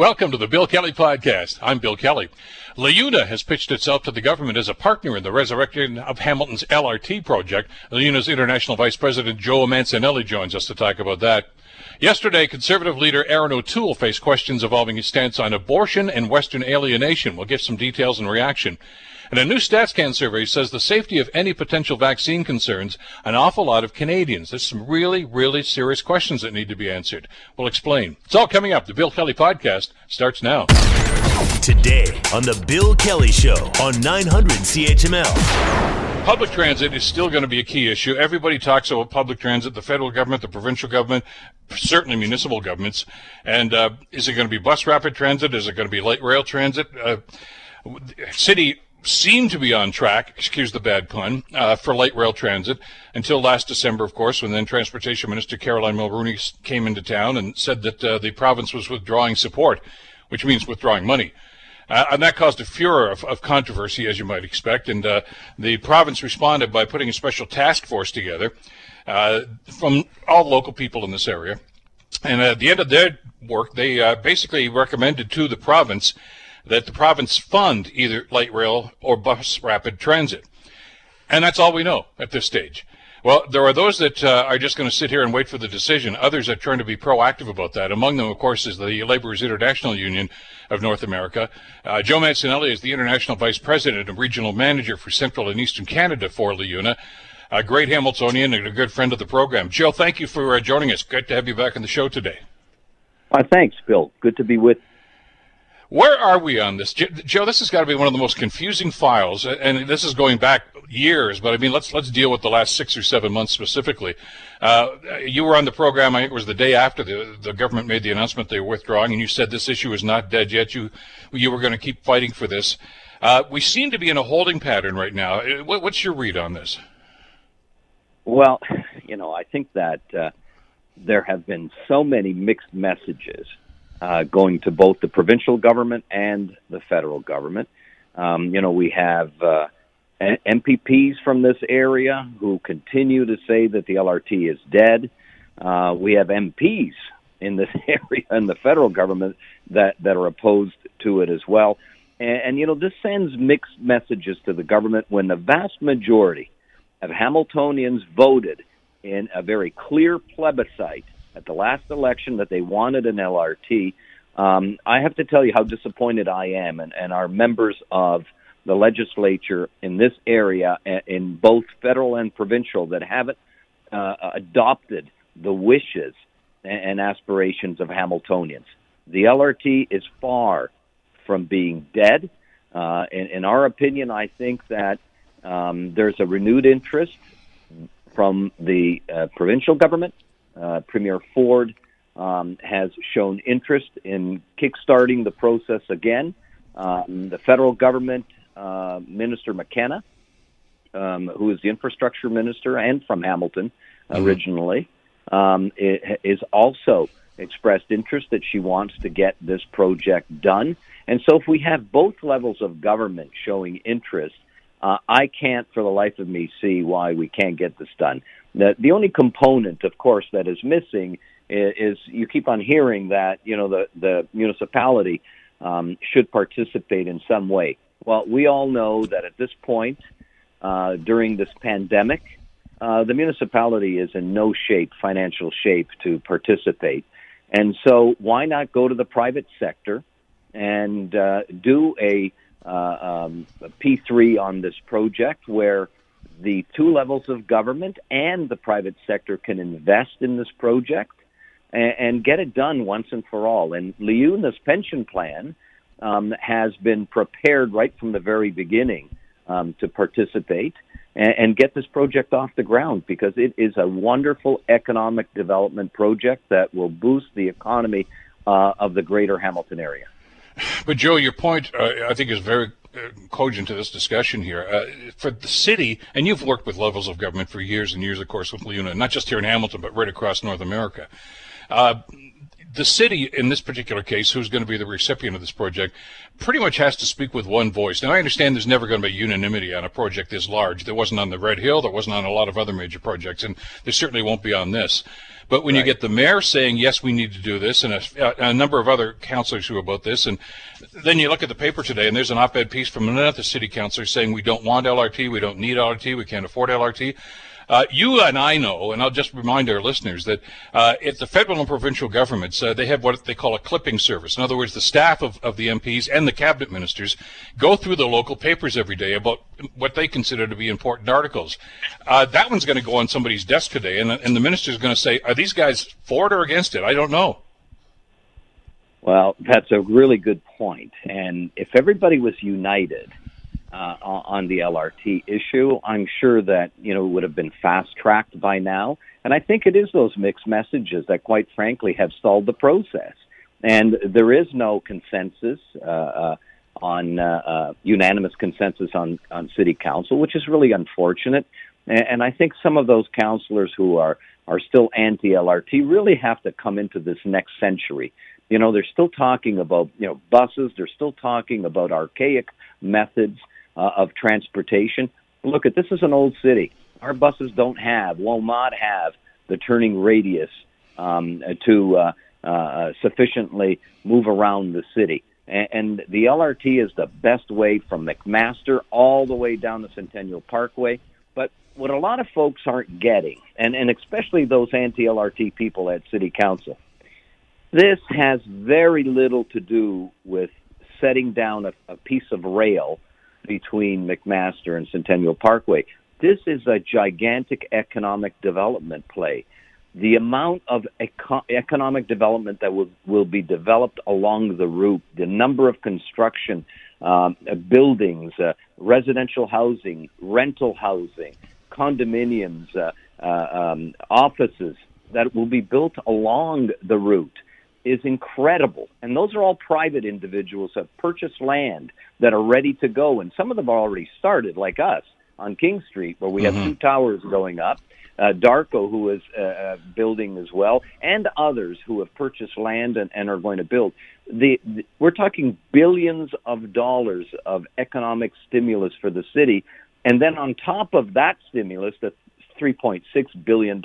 Welcome to the Bill Kelly Podcast. I'm Bill Kelly. LiUNA has pitched itself to the government as a partner in the resurrection of Hamilton's LRT project. LiUNA's International Vice President Joe Mancinelli joins us to talk about that. Yesterday, Conservative leader Erin O'Toole faced questions involving his stance on abortion and Western alienation. We'll get some details and reaction. And a new StatsCan survey says the safety of any potential vaccine concerns an awful lot of Canadians. There's some really, really serious questions that need to be answered. We'll explain. It's all coming up. The Bill Kelly Podcast starts now. Today on The Bill Kelly Show on 900 CHML. Public transit is still going to be a key issue. Everybody talks about public transit, the federal government, the provincial government, certainly municipal governments. And uh, is it going to be bus rapid transit? Is it going to be light rail transit? Uh, city seemed to be on track, excuse the bad pun, uh, for light rail transit until last December, of course, when then Transportation Minister Caroline Mulroney came into town and said that uh, the province was withdrawing support, which means withdrawing money. Uh, and that caused a furor of, of, controversy, as you might expect. And uh, the province responded by putting a special task force together uh, from all local people in this area. And at the end of their work, they uh, basically recommended to the province that the province fund either light rail or bus rapid transit. And that's all we know at this stage. Well, there are those that uh, are just going to sit here and wait for the decision. Others are trying to be proactive about that. Among them, of course, is the Laborers International Union of North America. Uh, Joe Mancinelli is the International Vice President and Regional Manager for Central and Eastern Canada for LiUNA. A great Hamiltonian and a good friend of the program. Joe, thank you for uh, joining us. Great to have you back on the show today. Uh, thanks, Bill. Good to be with where are we on this, Joe? This has got to be one of the most confusing files, and this is going back years. But I mean, let's let's deal with the last six or seven months specifically. Uh, you were on the program. I think it was the day after the the government made the announcement they were withdrawing, and you said this issue is not dead yet. You you were going to keep fighting for this. Uh, we seem to be in a holding pattern right now. Uh, what, what's your read on this? Well, you know, I think that uh, there have been so many mixed messages uh, going to both the provincial government and the federal government. Um, you know, we have uh, MPPs from this area who continue to say that the LRT is dead. Uh, we have MPs in this area in the federal government that, that are opposed to it as well. And, and, you know, this sends mixed messages to the government when the vast majority of Hamiltonians voted in a very clear plebiscite at the last election that they wanted an LRT. Um, I have to tell you how disappointed I am, and, and our members of the legislature in this area, in both federal and provincial, that haven't uh, adopted the wishes and aspirations of Hamiltonians. The LRT is far from being dead. Uh, in, in, our opinion, I think that um, there's a renewed interest from the uh, provincial government uh, Premier Ford um, has shown interest in kickstarting the process again. Um, the federal government, uh, Minister McKenna, um, who is the infrastructure minister and from Hamilton mm-hmm. originally, um, is also expressed interest that she wants to get this project done. And so, if we have both levels of government showing interest, uh, I can't for the life of me see why we can't get this done. The, the only component, of course, that is missing is, is you keep on hearing that you know the the municipality um, should participate in some way. Well, we all know that at this point uh, during this pandemic, uh, the municipality is in no shape, financial shape, to participate. And so, why not go to the private sector and uh, do a, uh, um, a P3 on this project where the two levels of government and the private sector can invest in this project and, and get it done once and for all. And LiUNA's pension plan um, has been prepared right from the very beginning um, to participate and, and get this project off the ground because it is a wonderful economic development project that will boost the economy uh, of the greater Hamilton area. But Joe, your point uh, I think is very cogent to this discussion here. Uh, for the city, and you've worked with levels of government for years and years, of course, with LiUNA, not just here in Hamilton, but right across North America. Uh, the city, in this particular case, who's going to be the recipient of this project, pretty much has to speak with one voice. Now, I understand there's never going to be unanimity on a project this large. There wasn't on the Red Hill, there wasn't on a lot of other major projects, and there certainly won't be on this. But when right. you get the mayor saying, yes, we need to do this, and a, a, number of other councilors who about this, and then you look at the paper today, and there's an op-ed piece from another city councilor saying we don't want LRT, we don't need LRT, we can't afford LRT. Uh, you and I know, and I'll just remind our listeners that uh, at the federal and provincial governments, uh, they have what they call a clipping service. In other words, the staff of, of the MPs and the cabinet ministers go through the local papers every day about what they consider to be important articles. Uh, that one's going to go on somebody's desk today, and, and the minister's going to say, are these guys for it or against it? I don't know. Well, that's a really good point. And if everybody was united, uh, on the LRT issue. I'm sure that you know would have been fast tracked by now, and I think it is those mixed messages that, quite frankly, have stalled the process. And there is no consensus uh, uh, on uh, uh, unanimous consensus on on city council, which is really unfortunate. And, and I think some of those councillors who are are still anti LRT really have to come into this next century. You know, they're still talking about you know buses. They're still talking about archaic methods uh, of transportation. Look at this is an old city. Our buses don't have, will not have the turning radius um, to uh, uh, sufficiently move around the city. And, the LRT is the best way from McMaster all the way down the Centennial Parkway. But what a lot of folks aren't getting, and, and especially those anti LRT people at City Council, this has very little to do with setting down a, a piece of rail between McMaster and Centennial Parkway. This is a gigantic economic development play. The amount of eco- economic development that will, will be developed along the route, the number of construction um, uh, buildings, uh, residential housing, rental housing, condominiums, uh, uh, um, offices that will be built along the route is incredible. And those are all private individuals who have purchased land that are ready to go. And some of them are already started, like us on King Street, where we mm-hmm. have two towers going up. Uh, Darko, who is uh, uh, building as well, and others who have purchased land and, and are going to build. The, the, we're talking billions of dollars of economic stimulus for the city. And then on top of that stimulus, the $3.6 billion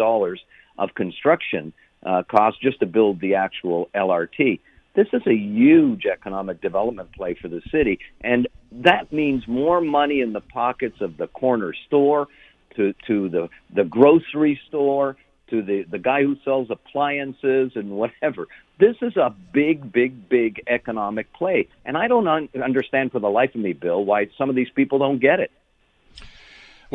of construction, uh, cost just to build the actual LRT. This is a huge economic development play for the city, and that means more money in the pockets of the corner store, to to the the grocery store, to the the guy who sells appliances and whatever. This is a big, big, big economic play, and I don't un- understand for the life of me, Bill, why some of these people don't get it.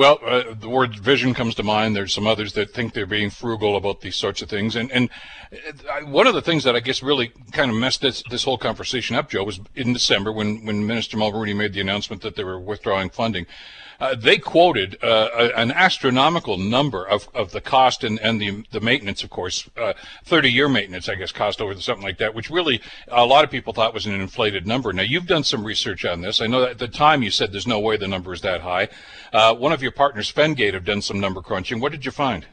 Well, uh, the word vision comes to mind. There's some others that think they're being frugal about these sorts of things. And and uh, one of the things that I guess really kind of messed this, this whole conversation up, Joe, was in December when, when Minister Mulroney made the announcement that they were withdrawing funding. Uh, they quoted uh, an astronomical number of, of the cost and, and the, the maintenance, of course, uh, 30 year maintenance, I guess, cost over something like that, which really a lot of people thought was an inflated number. Now, you've done some research on this. I know at the time you said there's no way the number is that high. Uh, one of your partners, Fengate, have done some number crunching. What did you find?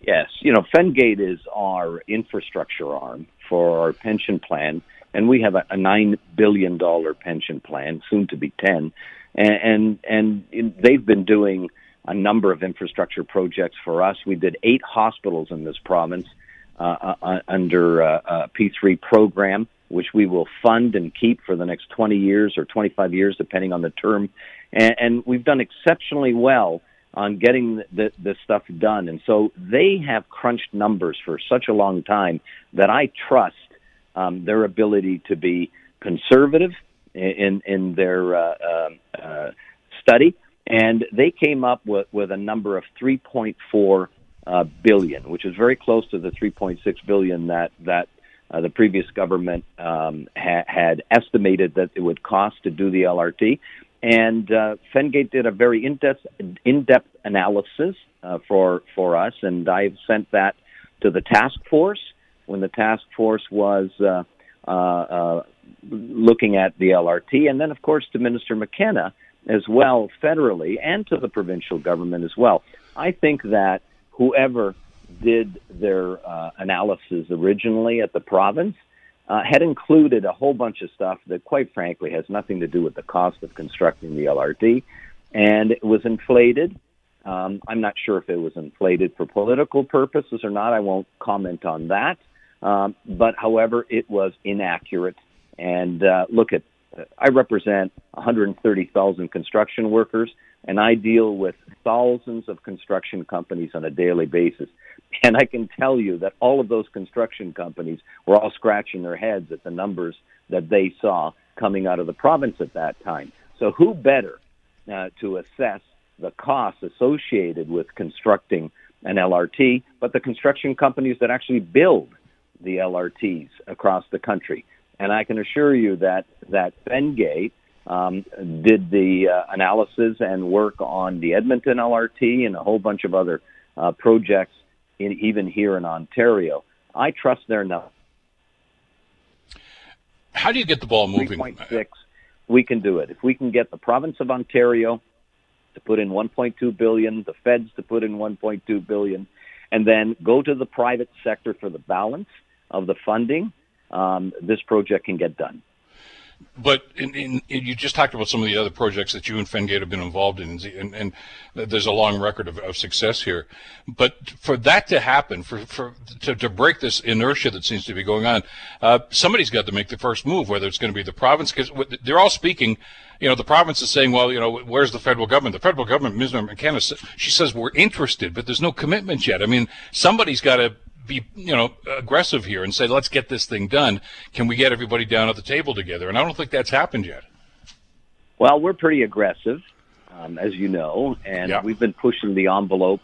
Yes, you know, Fengate is our infrastructure arm for our pension plan, and we have a, a nine billion dollar pension plan, soon to be ten and and, and they've been doing a number of infrastructure projects for us. We did eight hospitals in this province uh, uh, under uh, a P3 program, which we will fund and keep for the next 20 years or 25 years, depending on the term. And, and we've done exceptionally well on getting the, the stuff done. And so they have crunched numbers for such a long time that I trust um, their ability to be conservative in in their uh, um, uh, study, and they came up with, with a number of 3.4 uh, billion, which is very close to the 3.6 billion that that uh, the previous government um, ha- had estimated that it would cost to do the LRT. And uh, Fengate did a very in-depth, analysis uh, for for us, and I've sent that to the task force. When the task force was uh, uh, uh, looking at the LRT, and then, of course, to Minister McKenna as well, federally, and to the provincial government as well. I think that whoever did their uh, analysis originally at the province uh, had included a whole bunch of stuff that, quite frankly, has nothing to do with the cost of constructing the LRT, and it was inflated. Um, I'm not sure if it was inflated for political purposes or not. I won't comment on that. Um, but however, it was inaccurate. And uh, look at, I represent 130,000 construction workers, and I deal with thousands of construction companies on a daily basis. And I can tell you that all of those construction companies were all scratching their heads at the numbers that they saw coming out of the province at that time. So, who better uh, to assess the costs associated with constructing an LRT, but the construction companies that actually build the LRTs across the country? And I can assure you that that Fengate um, did the uh, analysis and work on the Edmonton LRT and a whole bunch of other uh, projects, in, even here in Ontario. I trust their numbers. How do you get the ball moving? 3.6, we can do it. If we can get the province of Ontario to put in 1.2 billion, the feds to put in 1.2 billion, and then go to the private sector for the balance of the funding, um, this project can get done. But in, in, in, you just talked about some of the other projects that you and Fengate have been involved in, and, and there's a long record of, of, success here. But for that to happen, for, for to, to break this inertia that seems to be going on, uh, somebody's got to make the first move. Whether it's going to be the province, because they're all speaking. You know, the province is saying, "Well, you know, where's the federal government?" The federal government, Ms. McKenna, she says we're interested, but there's no commitment yet. I mean, somebody's got to be you know aggressive here and say let's get this thing done. Can we get everybody down at the table together? And I don't think that's happened yet. Well, we're pretty aggressive, um, as you know, and yeah. we've been pushing the envelope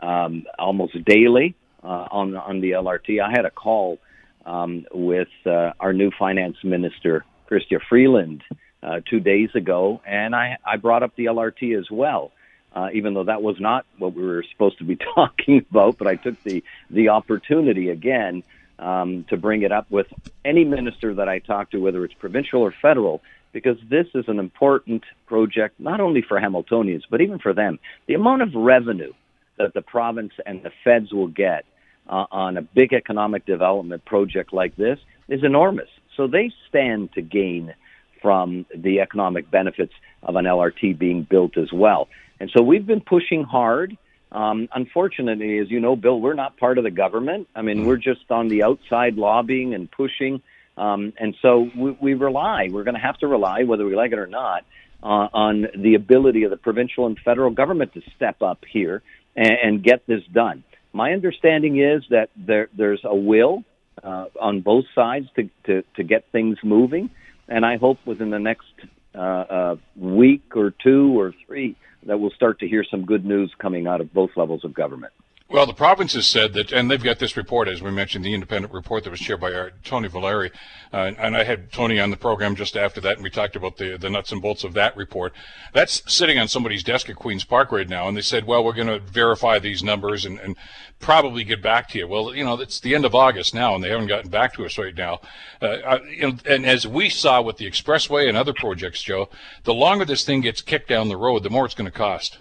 um, almost daily uh, on on the LRT. I had a call um, with uh, our new finance minister, Chrystia Freeland, uh, two days ago, and I, I brought up the LRT as well uh, even though that was not what we were supposed to be talking about. But I took the the opportunity again um, to bring it up with any minister that I talk to, whether it's provincial or federal, because this is an important project not only for Hamiltonians but even for them. The amount of revenue that the province and the feds will get uh, on a big economic development project like this is enormous. So they stand to gain from the economic benefits of an LRT being built as well. And so we've been pushing hard. Um, unfortunately, as you know, Bill, we're not part of the government. I mean, we're just on the outside lobbying and pushing. Um, and so we, we rely, we're going to have to rely, whether we like it or not, uh, on the ability of the provincial and federal government to step up here and, and get this done. My understanding is that there, there's a will uh, on both sides to, to, to get things moving. And I hope within the next uh, week or two or three, that we'll start to hear some good news coming out of both levels of government. Well, the province has said that, and they've got this report, as we mentioned, the independent report that was chaired by our, Tony Valeri. Uh, and I had Tony on the program just after that, and we talked about the, the nuts and bolts of that report. That's sitting on somebody's desk at Queen's Park right now, and they said, well, we're going to verify these numbers and, and probably get back to you. Well, you know, it's the end of August now, and they haven't gotten back to us right now. Uh, you know, and as we saw with the expressway and other projects, Joe, the longer this thing gets kicked down the road, the more it's going to cost.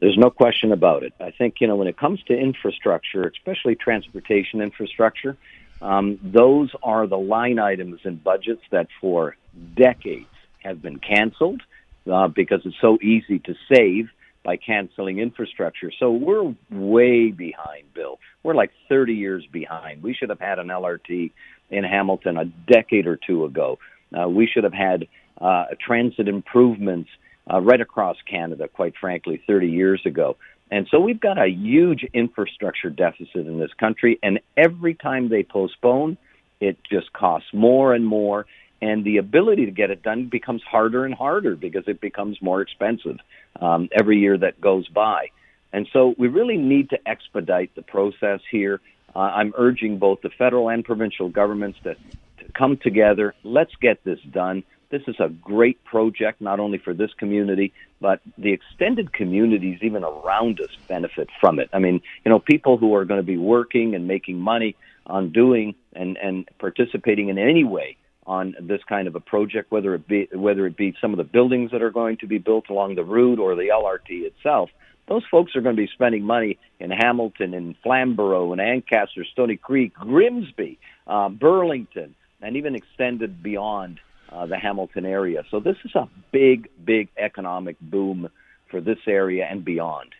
There's no question about it. I think, you know, when it comes to infrastructure, especially transportation infrastructure, um, those are the line items in budgets that for decades have been canceled uh, because it's so easy to save by canceling infrastructure. So we're way behind, Bill. We're like 30 years behind. We should have had an LRT in Hamilton a decade or two ago. Uh, we should have had uh, transit improvements uh, right across Canada, quite frankly, 30 years ago. And so we've got a huge infrastructure deficit in this country. And every time they postpone, it just costs more and more. And the ability to get it done becomes harder and harder because it becomes more expensive um, every year that goes by. And so we really need to expedite the process here. Uh, I'm urging both the federal and provincial governments to, to come together. Let's get this done. This is a great project, not only for this community, but the extended communities even around us benefit from it. I mean, you know, people who are going to be working and making money on doing and, and participating in any way on this kind of a project, whether it be whether it be some of the buildings that are going to be built along the route or the LRT itself, those folks are going to be spending money in Hamilton, in Flamborough, in Ancaster, Stoney Creek, Grimsby, uh, Burlington, and even extended beyond uh, the Hamilton area. So this is a big, big economic boom for this area and beyond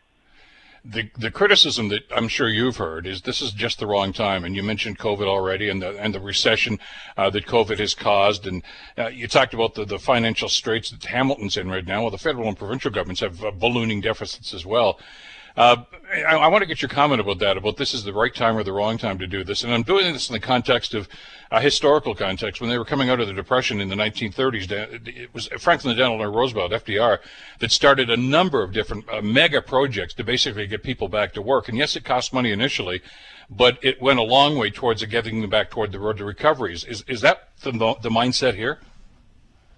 the the criticism that I'm sure you've heard is this is just the wrong time. And you mentioned COVID already, and the and the recession uh, that COVID has caused, and uh, you talked about the, the financial straits that Hamilton's in right now. Well, the federal and provincial governments have uh, ballooning deficits as well. Uh, I, I, want to get your comment about that, about this is the right time or the wrong time to do this. And I'm doing this in the context of a historical context. When they were coming out of the Depression in the 1930s, it was Franklin Delano Roosevelt, FDR, that started a number of different uh, mega projects to basically get people back to work. And yes, it cost money initially, but it went a long way towards getting them back toward the road to recovery. Is, is that the, the mindset here?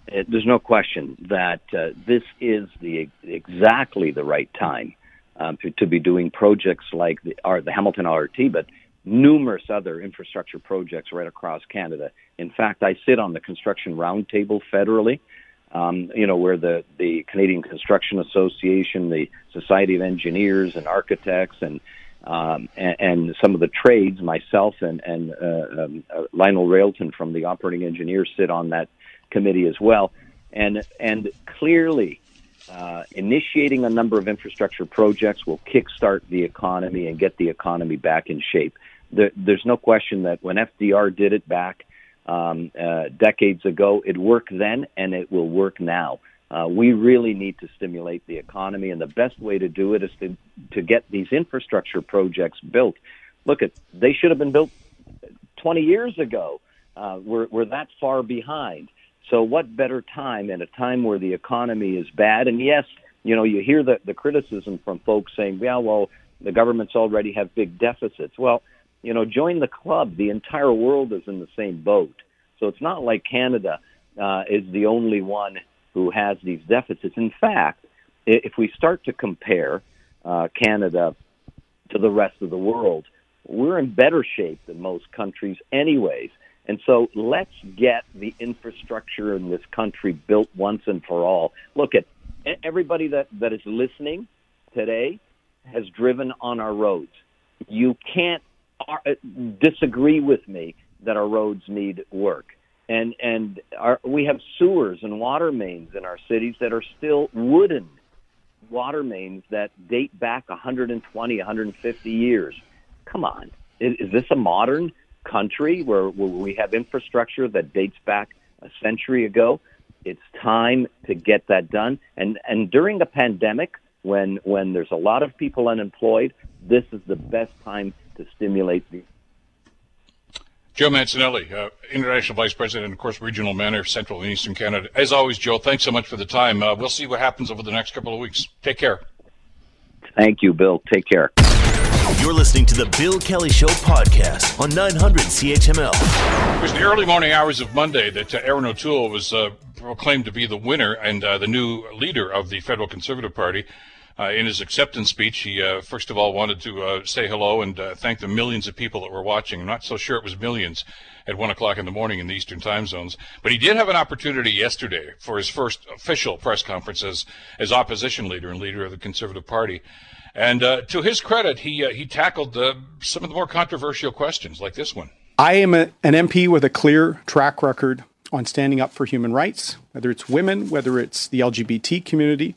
It, there's no question that uh, this is the exactly the right time um, to, be doing projects like the, our, the Hamilton RT, but numerous other infrastructure projects right across Canada. In fact, I sit on the construction roundtable federally, um, you know, where the, the Canadian Construction Association, the Society of Engineers and Architects, and um, and, and, some of the trades, myself and, and uh, um, uh, Lionel Railton from the operating engineers sit on that committee as well. And and clearly, uh, initiating a number of infrastructure projects will kickstart the economy and get the economy back in shape. There, there's no question that when FDR did it back um, uh, decades ago, it worked then and it will work now. Uh, we really need to stimulate the economy, and the best way to do it is to to get these infrastructure projects built. Look at they should have been built 20 years ago. Uh, we're we're that far behind. So what better time in a time where the economy is bad? And yes, you know, you hear the, the criticism from folks saying, yeah, well, the governments already have big deficits. Well, you know, join the club. The entire world is in the same boat. So it's not like Canada uh, is the only one who has these deficits. In fact, if we start to compare uh, Canada to the rest of the world, we're in better shape than most countries, anyways. And so let's get the infrastructure in this country built once and for all. Look at everybody that, that is listening today has driven on our roads. You can't uh, disagree with me that our roads need work. And, and our, we have sewers and water mains in our cities that are still wooden water mains that date back 120, 150 years. Come on. Is, is this a modern country where, where we have infrastructure that dates back a century ago. It's time to get that done. And and during the pandemic, when when there's a lot of people unemployed, this is the best time to stimulate the. Joe Mancinelli, uh, International Vice President and, of course, Regional Manager, Central and Eastern Canada. As always, Joe, thanks so much for the time. Uh, we'll see what happens over the next couple of weeks. Take care. Thank you, Bill. Take care. You're listening to the Bill Kelly Show podcast on 900 CHML. It was the early morning hours of Monday that uh, Erin O'Toole was uh, proclaimed to be the winner and uh, the new leader of the Federal Conservative Party. Uh, in his acceptance speech, he uh, first of all wanted to uh, say hello and thank the millions of people that were watching. I'm not so sure it was millions at one o'clock in the morning in the Eastern time zones, but he did have an opportunity yesterday for his first official press conference as as opposition leader and leader of the Conservative Party. And uh, to his credit, he uh, he tackled uh, some of the more controversial questions, like this one. I am a, an MP with a clear track record on standing up for human rights, whether it's women, whether it's the LGBT community.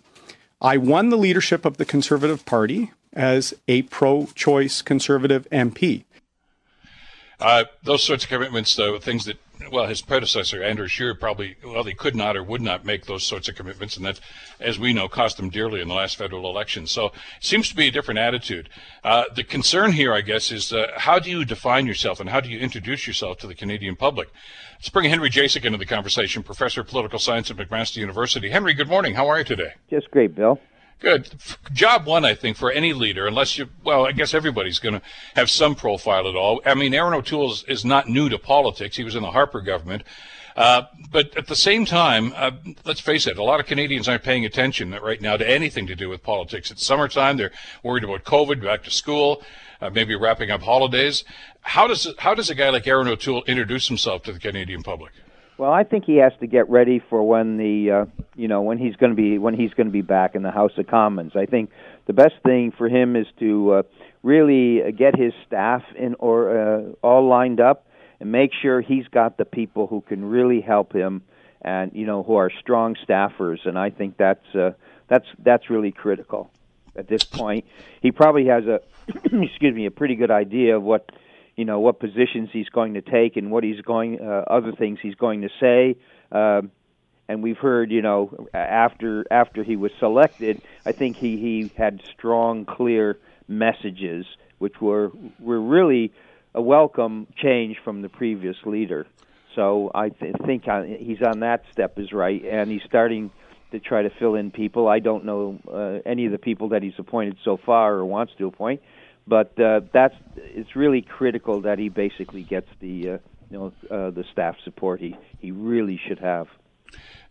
I won the leadership of the Conservative Party as a pro-choice Conservative MP. Uh, those sorts of commitments, though, things that well, his predecessor, Andrew Scheer, probably, well, he could not or would not make those sorts of commitments, and that, as we know, cost him dearly in the last federal election. So it seems to be a different attitude. Uh, the concern here, I guess, is uh, how do you define yourself and how do you introduce yourself to the Canadian public? Let's bring Henry Jacek into the conversation, professor of political science at McMaster University. Henry, good morning. How are you today? Just great, Bill. Good. Job one, I think, for any leader, unless you, well, I guess everybody's going to have some profile at all. I mean, Erin O'Toole is, is, not new to politics. He was in the Harper government. Uh, but at the same time, uh, let's face it, a lot of Canadians aren't paying attention right now to anything to do with politics. It's summertime. They're worried about COVID, back to school, uh, maybe wrapping up holidays. How does, how does a guy like Erin O'Toole introduce himself to the Canadian public? Well, I think he has to get ready for when the uh, you know when he's going to be when he's going to be back in the House of Commons. I think the best thing for him is to uh, really get his staff in or uh, all lined up and make sure he's got the people who can really help him and you know who are strong staffers. And I think that's uh, that's that's really critical at this point. He probably has a excuse me a pretty good idea of what you know what positions he's going to take and what he's going uh, other things he's going to say. Um, and we've heard, you know, after after he was selected, I think he he had strong, clear messages, which were were really a welcome change from the previous leader. So I th- think he's on that step is right, and he's starting to try to fill in people. I don't know uh, any of the people that he's appointed so far or wants to appoint, but uh, that's it's really critical that he basically gets the uh, you know uh, the staff support he he really should have.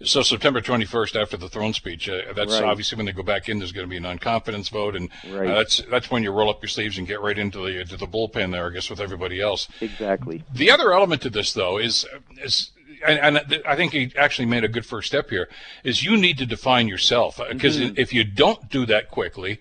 So September 21st, after the throne speech, uh, that's right. obviously when they go back in. There's going to be a non-confidence vote, and right. uh, that's that's when you roll up your sleeves and get right into the to the bullpen there, I guess, with everybody else. Exactly. The other element to this, though, is is and, and, I think he actually made a good first step here, is you need to define yourself. Because uh, mm-hmm. if you don't do that quickly,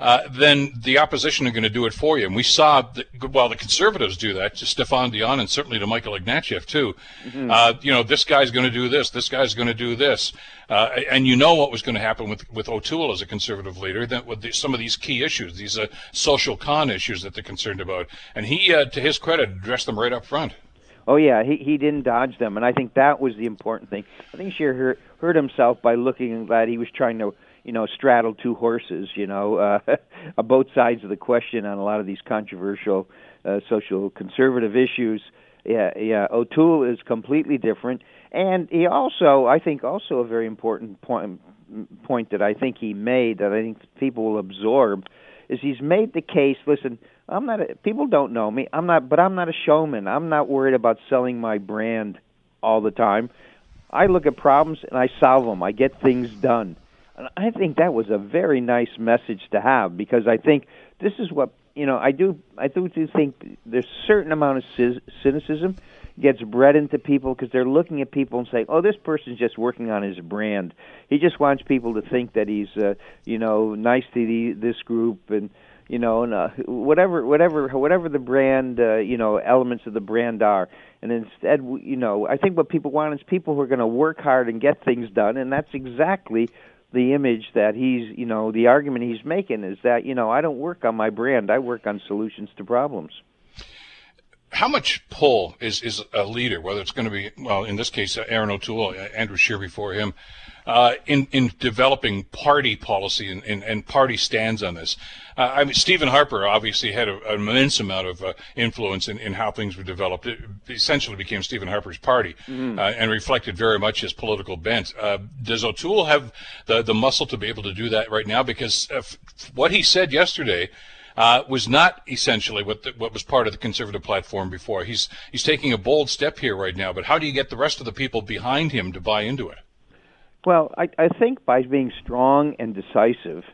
uh, then the opposition are going to do it for you. And we saw, the, well, the conservatives do that to Stéphane Dion and certainly to Michael Ignatieff, too. Mm-hmm. Uh, you know, this guy's going to do this, this guy's going to do this. Uh, and you know what was going to happen with, with O'Toole as a conservative leader, that with the, some of these key issues, these uh, social con issues that they're concerned about. And he, uh, to his credit, addressed them right up front. Oh yeah, he he didn't dodge them, and I think that was the important thing. I think he hurt, hurt himself by looking that he was trying to you know straddle two horses, you know, uh, both sides of the question on a lot of these controversial uh, social conservative issues. Yeah, yeah. O'Toole is completely different, and he also, I think, also a very important point point that I think he made that I think people will absorb is he's made the case. Listen, I'm not. A, people don't know me. I'm not, but I'm not a showman. I'm not worried about selling my brand all the time. I look at problems and I solve them. I get things done. And I think that was a very nice message to have because I think this is what you know. I do. I do, do think there's a certain amount of cynicism gets bred into people because they're looking at people and saying, "Oh, this person's just working on his brand. He just wants people to think that he's, uh, you know, nice to the, this group and." you know, and uh, whatever, whatever, whatever the brand, uh, you know, elements of the brand are. And instead, you know, I think what people want is people who are going to work hard and get things done, and that's exactly the image that he's, you know, the argument he's making is that, you know, I don't work on my brand, I work on solutions to problems how much pull is, is a leader, whether it's going to be, well, in this case, Erin O'Toole, uh, Andrew Scheer before him, uh, in, in developing party policy and, and, and party stands on this? Uh, I mean, Stephen Harper obviously had a, an immense amount of uh, influence in, in how things were developed. It essentially became Stephen Harper's party mm-hmm. Uh, and reflected very much his political bent. does O'Toole have the, the muscle to be able to do that right now? Because what he said yesterday, uh, was not essentially what the, what was part of the conservative platform before. He's he's taking a bold step here right now, but how do you get the rest of the people behind him to buy into it? Well, I, I think by being strong and decisive,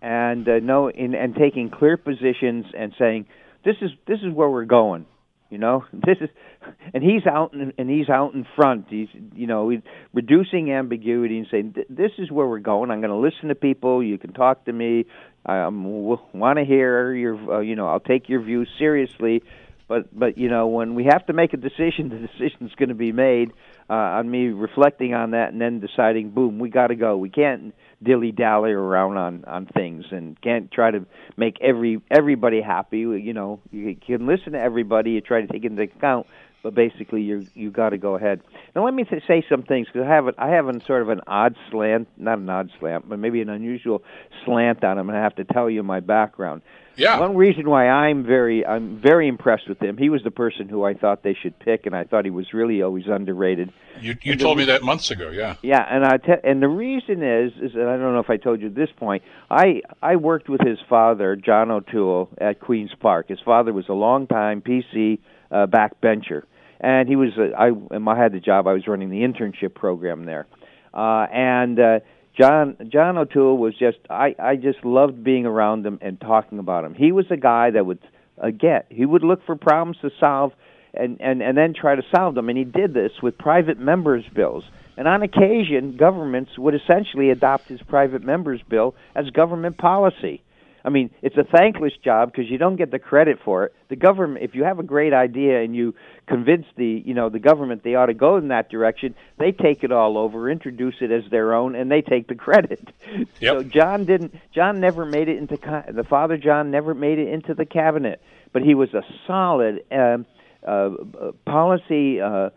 and uh, no, in, and taking clear positions and saying this is this is where we're going. You know, this is, and he's out in, and he's out in front. He's, you know, he's reducing ambiguity and saying, "This is where we're going. I'm going to listen to people. You can talk to me. I um, w- want to hear your, uh, you know, I'll take your views seriously, but but you know, when we have to make a decision, the decision's going to be made uh, on me reflecting on that and then deciding, boom, we got to go. We can't dilly dally around on on things and can't try to make every everybody happy. You know, you can listen to everybody. You try to take into account but basically you you got to go ahead. Now let me th- say some things because I have a, I have a sort of an odd slant, not an odd slant, but maybe an unusual slant on him, and I have to tell you my background. Yeah. One reason why I'm very I'm very impressed with him. He was the person who I thought they should pick, and I thought he was really always underrated. You you told me that months ago, yeah. Yeah, and I te- and the reason is is and I don't know if I told you at this point. I I worked with his father, John O'Toole, at Queens Park. His father was a long time PC uh, backbencher, and he was. Uh, I I had the job. I was running the internship program there, uh, and. Uh, John John O'Toole was just I I just loved being around him and talking about him. He was a guy that would uh, get he would look for problems to solve, and and and then try to solve them. And he did this with private members' bills. And on occasion, governments would essentially adopt his private members' bill as government policy. I mean, it's a thankless job because you don't get the credit for it. The government, if you have a great idea and you convince the, you know, the government they ought to go in that direction, they take it all over, introduce it as their own, and they take the credit. Yep. So John didn't. John never made it into the father. John never made it into the cabinet, but he was a solid um, uh, policy. Uh,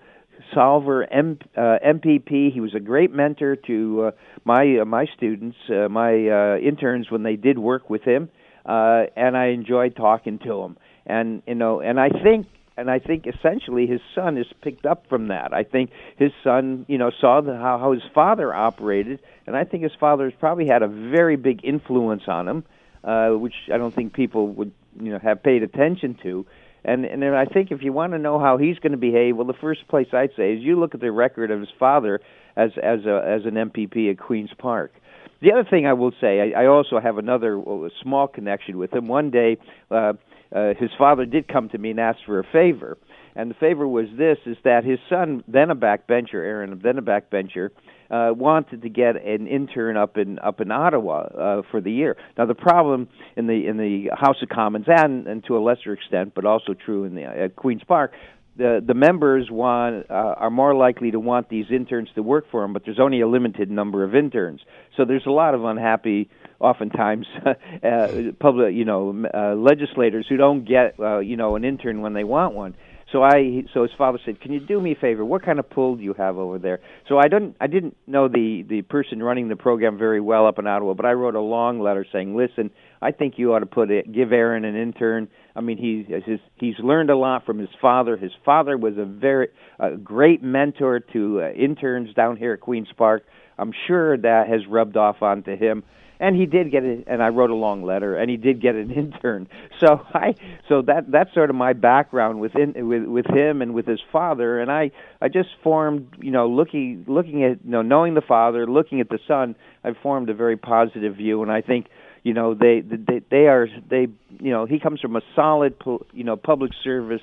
solver M, uh, MPP. He was a great mentor to uh, my uh, my students, uh, my uh, interns when they did work with him, uh, and I enjoyed talking to him. And you know, and I think and I think essentially his son is picked up from that. I think his son, you know, saw the, how how his father operated, and I think his father has probably had a very big influence on him, uh, which I don't think people would you know have paid attention to. And and I think if you want to know how he's going to behave, well, the first place I'd say is you look at the record of his father as as a as an MPP at Queens Park. The other thing I will say, I, I also have another well, small connection with him. One day, uh, uh, his father did come to me and ask for a favor, and the favor was this: is that his son, then a backbencher, Erin, then a backbencher, uh, wanted to get an intern up in up in Ottawa uh, for the year. Now the problem in the in the House of Commons and and to a lesser extent, but also true in the uh, Queens Park, the the members want uh, are more likely to want these interns to work for them, but there's only a limited number of interns. So there's a lot of unhappy, oftentimes, uh, public you know uh, legislators who don't get uh, you know an intern when they want one. So I so his father said, "Can you do me a favor? What kind of pull do you have over there?" So I didn't I didn't know the the person running the program very well up in Ottawa, but I wrote a long letter saying, "Listen, I think you ought to put it give Erin an intern. I mean, he's his, he's learned a lot from his father. His father was a very a great mentor to uh, interns down here at Queens Park. I'm sure that has rubbed off onto him." And he did get it and I wrote a long letter and he did get an intern. So I so that that's sort of my background within with with him and with his father. And I I just formed you know looking looking at you know knowing the father looking at the son I formed a very positive view. And I think you know they they they are they you know he comes from a solid you know public service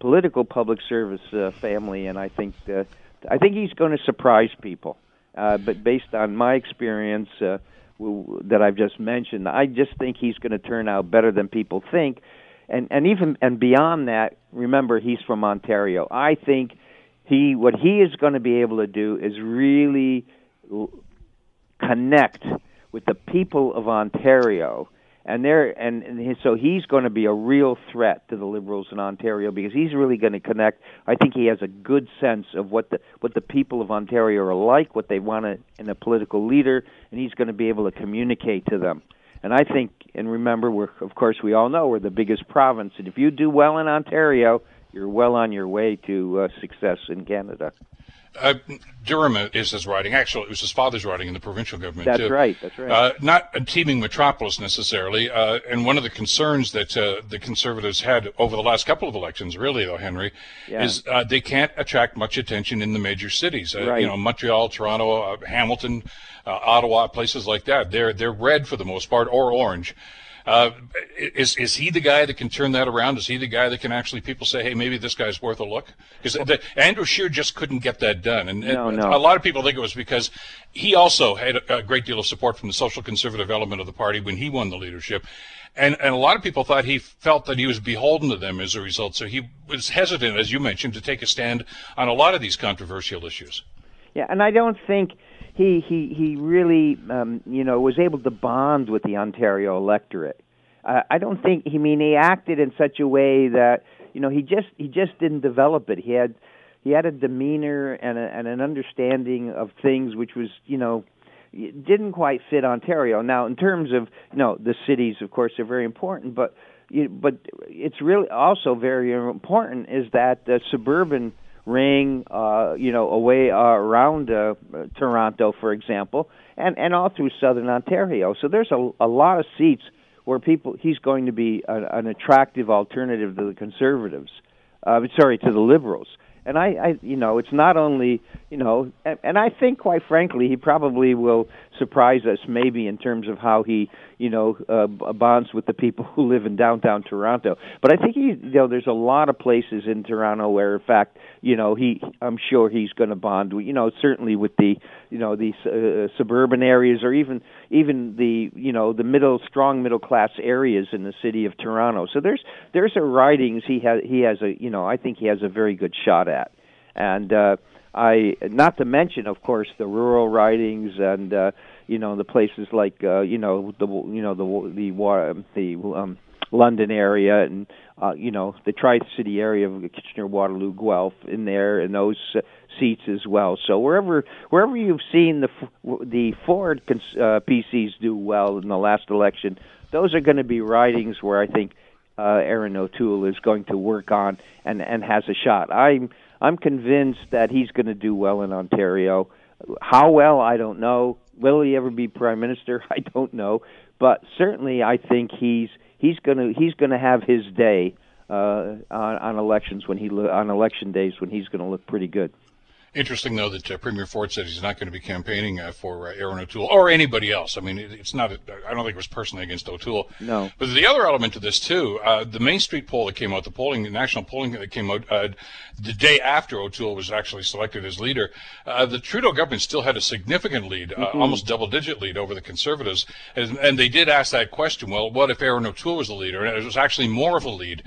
political public service uh, family. And I think uh, I think he's going to surprise people uh, but based on my experience uh, that I've just mentioned. I just think he's going to turn out better than people think, and and even and beyond that, remember he's from Ontario. I think he what he is going to be able to do is really connect with the people of Ontario and there and, and so he's going to be a real threat to the liberals in Ontario because he's really going to connect. I think he has a good sense of what the what the people of Ontario are like, what they want in a political leader, and he's going to be able to communicate to them. And I think, and remember, we're of course we all know we're the biggest province, and if you do well in Ontario, you're well on your way to uh, success in Canada. Uh, Durham is his riding. Actually, it was his father's riding in the provincial government. That's too. right. That's right. Uh, not a teeming metropolis necessarily. Uh, and one of the concerns that uh, the conservatives had over the last couple of elections, really, though, Henry, yeah. is uh, they can't attract much attention in the major cities. Uh, right. You know, Montreal, Toronto, Hamilton, Ottawa, places like that. They're they're red for the most part, or orange. Uh, is is he the guy that can turn that around? Is he the guy that can actually people say, hey, maybe this guy's worth a look? Because Andrew Scheer just couldn't get that done, and, no, and no. a lot of people think it was because he also had a, a great deal of support from the social conservative element of the party when he won the leadership. And, and a lot of people thought he felt that he was beholden to them as a result. So he was hesitant, as you mentioned, to take a stand on a lot of these controversial issues. Yeah, and I don't think he he he really um, you know was able to bond with the Ontario electorate. Uh, I don't think he I mean he acted in such a way that you know he just he just didn't develop it. He had he had a demeanor and, a, and an understanding of things which was you know didn't quite fit Ontario. Now in terms of you know the cities, of course, are very important, but but it's really also very important is that the suburban ring, uh, you know, away uh, around uh, Toronto, for example, and and all through southern Ontario. So there's a, a lot of seats where people he's going to be a, an attractive alternative to the conservatives. Uh, sorry, to the liberals. And I, I, you know, it's not only, you know, and, and I think, quite frankly, he probably will surprise us maybe in terms of how he you know uh, bonds with the people who live in downtown Toronto. But I think he you know there's a lot of places in Toronto where in fact you know he I'm sure he's going to bond you know certainly with the you know these uh, suburban areas or even even the you know the middle strong middle class areas in the city of Toronto. So there's there's a ridings he has he has a you know I think he has a very good shot at. And uh I not to mention, of course, the rural ridings and uh, you know the places like uh, you know the you know the the the um, London area and uh, you know the Tri City area of Kitchener, Waterloo, Guelph in there and those uh, seats as well. So wherever wherever you've seen the the Ford uh, PCs do well in the last election, those are going to be ridings where I think uh, Erin O'Toole is going to work on and and has a shot. I'm I'm convinced that he's going to do well in Ontario. How well, I don't know. Will he ever be prime minister? I don't know. But certainly, I think he's he's going to he's going to have his day uh, on, on elections when he on election days when he's going to look pretty good. Interesting, though, that uh, Premier Ford said he's not going to be campaigning uh, for uh, Erin O'Toole or anybody else. I mean, it, it's not. I don't think it was personally against O'Toole. No. But the other element to this too, uh, the Main Street poll that came out, the polling, the national polling that came out uh, the day after O'Toole was actually selected as leader, uh, the Trudeau government still had a significant lead, mm-hmm. almost double-digit lead over the Conservatives, and, and, they did ask that question. Well, what if Erin O'Toole was the leader? And it was actually more of a lead.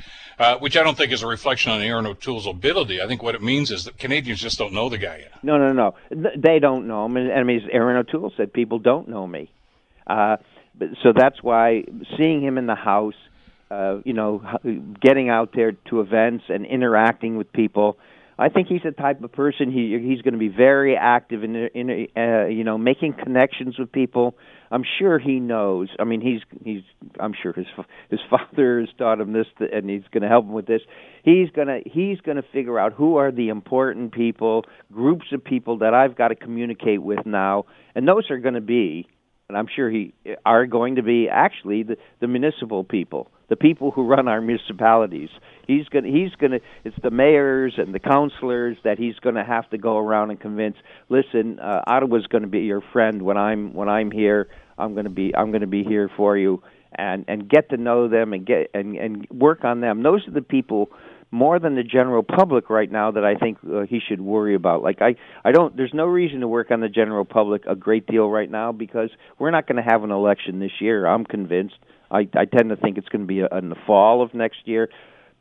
Which I don't think is a reflection on Erin O'Toole's ability. I think what it means is that Canadians just don't know the guy yet. No, no, no. They don't know him. And I mean, Erin O'Toole said people don't know me. Uh, so that's why seeing him in the House, uh, you know, getting out there to events and interacting with people. I think he's the type of person he he's going to be very active in in uh, you know making connections with people, I'm sure he knows. I mean, he's he's. I'm sure his his father has taught him this, and he's going to help him with this. He's gonna he's gonna figure out who are the important people, groups of people that I've got to communicate with now, and those are going to be, and I'm sure he are going to be actually the the municipal people the people who run our municipalities. He's going he's going to it's the mayors and the councilors that he's going to have to go around and convince, listen, uh, Ottawa's going to be your friend when I'm when I'm here. I'm going to be I'm going to be here for you and and get to know them and get and and work on them. Those are the people more than the general public right now that I think uh, he should worry about. Like I, I don't. There's no reason to work on the general public a great deal right now because we're not going to have an election this year. I'm convinced. I, I tend to think it's going to be in the fall of next year.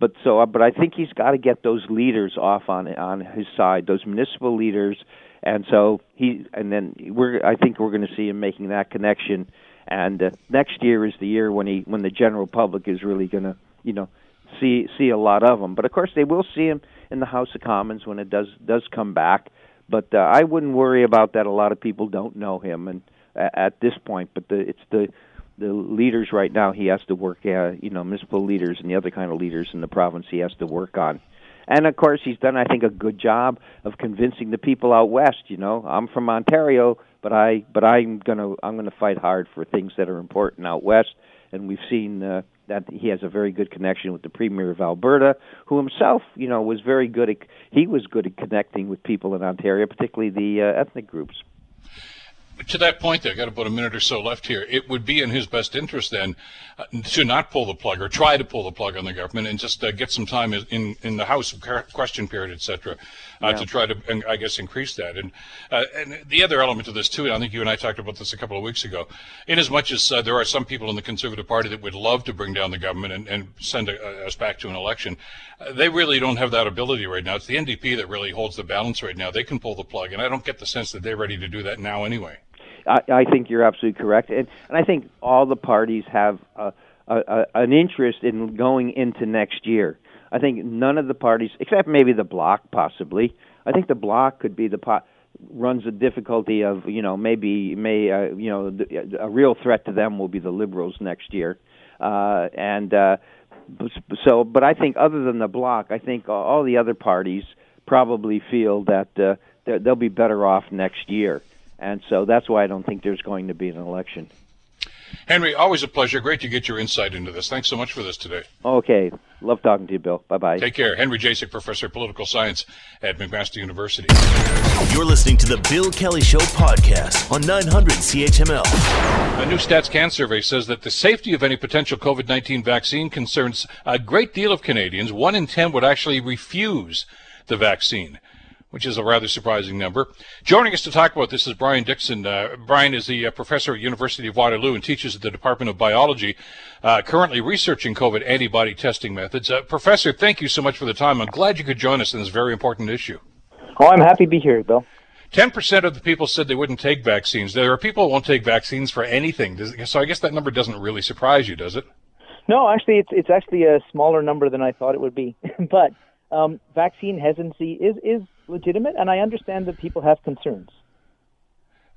But so, uh, but I think he's got to get those leaders off on on his side, those municipal leaders, and so he and then we're. I think we're going to see him making that connection. And uh, next year is the year when he when the general public is really going to you know see see a lot of them. But of course, they will see him in the House of Commons when it does does come back. But uh, I wouldn't worry about that. A lot of people don't know him, and uh, at this point, but the it's the the leaders right now he has to work uh, you know municipal leaders and the other kind of leaders in the province he has to work on and of course he's done i think a good job of convincing the people out west you know i'm from ontario but i but i'm to i'm to fight hard for things that are important out west and we've seen uh, that he has a very good connection with the premier of Alberta, who himself, you know, was very good at he was good at connecting with people in Ontario, particularly the uh, ethnic groups to that point, there, I've got about a minute or so left here. It would be in his best interest then uh, to not pull the plug or try to pull the plug on the government and just uh, get some time in in the House question period, etc., uh, yeah. to try to, I guess, increase that. And uh, and the other element of this too, and I think you and I talked about this a couple of weeks ago. In as much as uh, there are some people in the Conservative Party that would love to bring down the government and, and send a, us back to an election, uh, they really don't have that ability right now. It's the NDP that really holds the balance right now. They can pull the plug, and I don't get the sense that they're ready to do that now anyway. I, think you're absolutely correct, and, and I think all the parties have a, a, a, an interest in going into next year. I think none of the parties, except maybe the bloc, possibly. I think the bloc could be the pot runs the difficulty of you know maybe may uh, you know the, a real threat to them will be the liberals next year, uh, and uh, so. But I think other than the bloc, I think all the other parties probably feel that uh, they'll be better off next year and so that's why I don't think there's going to be an election. Henry, always a pleasure. Great to get your insight into this. Thanks so much for this today. Okay. Love talking to you, Bill. Bye bye. Take care. Henry Jacek, Professor of Political Science at McMaster University. You're listening to the Bill Kelly Show podcast on 900 CHML. A new StatsCan survey says that the safety of any potential COVID 19 vaccine concerns a great deal of Canadians. One in 10 would actually refuse the vaccine which is a rather surprising number. Joining us to talk about this is Brian Dixon. Uh, Brian is the uh, professor at University of Waterloo and teaches at the Department of Biology, uh, currently researching COVID antibody testing methods. Uh, professor, thank you so much for the time. I'm glad you could join us in this very important issue. Oh, I'm happy to be here, Bill. 10% of the people said they wouldn't take vaccines. There are people who won't take vaccines for anything. So I guess that number doesn't really surprise you, does it? No, actually, it's it's actually a smaller number than I thought it would be. but um, vaccine hesitancy is is legitimate, and I understand that people have concerns.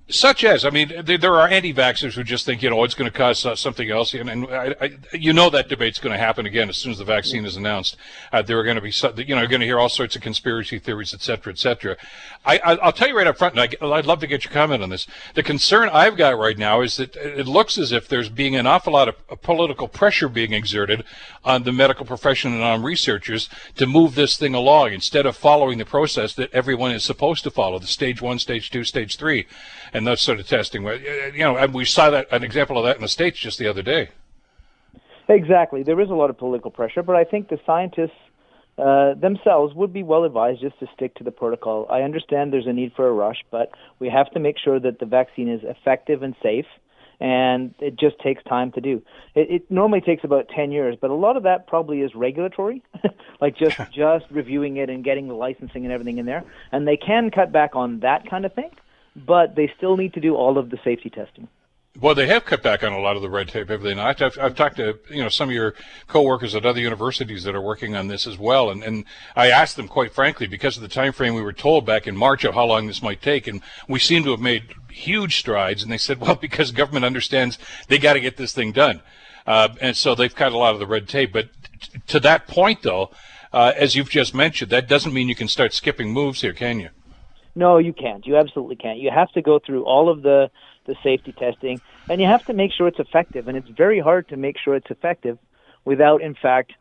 Such as, I mean, there, are anti-vaxxers who just think, you know, it's going to cause uh, something else, and, and I, I, you know that debate's going to happen again as soon as the vaccine is announced. Uh, there are going to be, you know, you're going to hear all sorts of conspiracy theories, et cetera, et cetera. I, will tell you right up front, and I, would love to get your comment on this. The concern I've got right now is that it looks as if there's being an awful lot of political pressure being exerted on the medical profession and on researchers to move this thing along instead of following the process that everyone is supposed to follow, the stage one, stage two, stage three and that sort of testing. You know, and we saw that an example of that in the states just the other day. Exactly, there is a lot of political pressure, but I think the scientists uh, themselves would be well advised just to stick to the protocol. I understand there's a need for a rush, but we have to make sure that the vaccine is effective and safe and it just takes time to do. It, it normally takes about 10 years, but a lot of that probably is regulatory, like just just reviewing it and getting the licensing and everything in there. And they can cut back on that kind of thing but they still need to do all of the safety testing. Well, they have cut back on a lot of the red tape, have they not? I've, I've talked to you know some of your coworkers at other universities that are working on this as well, and, and I asked them quite frankly because of the time frame we were told back in March of how long this might take, and we seem to have made huge strides. And they said, well, because government understands they got to get this thing done, uh, and so they've cut a lot of the red tape. But t- to that point, though, uh, as you've just mentioned, that doesn't mean you can start skipping moves here, can you? No, you can't. You absolutely can't. You have to go through all of the the safety testing, and you have to make sure it's effective. And it's very hard to make sure it's effective without, in fact,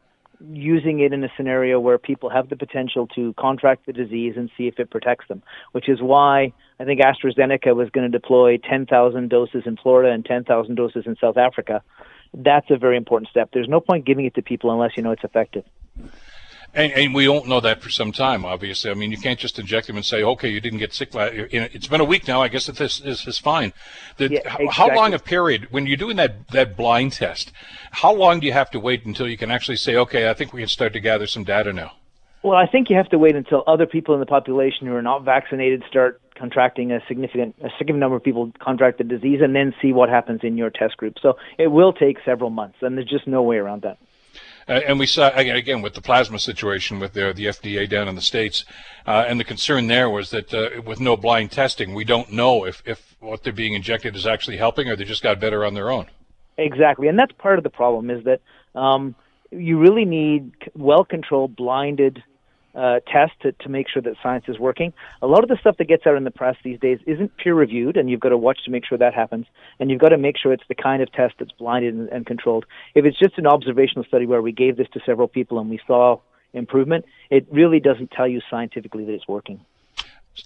using it in a scenario where people have the potential to contract the disease and see if it protects them. Which is why I think AstraZeneca was going to deploy 10,000 doses in Florida and 10,000 doses in South Africa. That's a very important step. There's no point giving it to people unless you know it's effective. And, and, we won't know that for some time, obviously. I mean, you can't just inject them and say, okay, you didn't get sick. It's been a week now. I guess that this is, is fine. The, yeah, exactly. How long a period, when you're doing that, that blind test, how long do you have to wait until you can actually say, okay, I think we can start to gather some data now? Well, I think you have to wait until other people in the population who are not vaccinated start contracting a significant a significant number of people contract the disease and then see what happens in your test group. So it will take several months and there's just no way around that. Uh, and we saw again with the plasma situation with the, the FDA down in the states, uh, and the concern there was that uh, with no blind testing, we don't know if, if what they're being injected is actually helping, or they just got better on their own. Exactly, and that's part of the problem is that um, you really need well-controlled, blinded uh, test to, to make sure that science is working. A lot of the stuff that gets out in the press these days isn't peer reviewed, and you've got to watch to make sure that happens. And you've got to make sure it's the kind of test that's blinded and, and controlled. If it's just an observational study where we gave this to several people and we saw improvement, it really doesn't tell you scientifically that it's working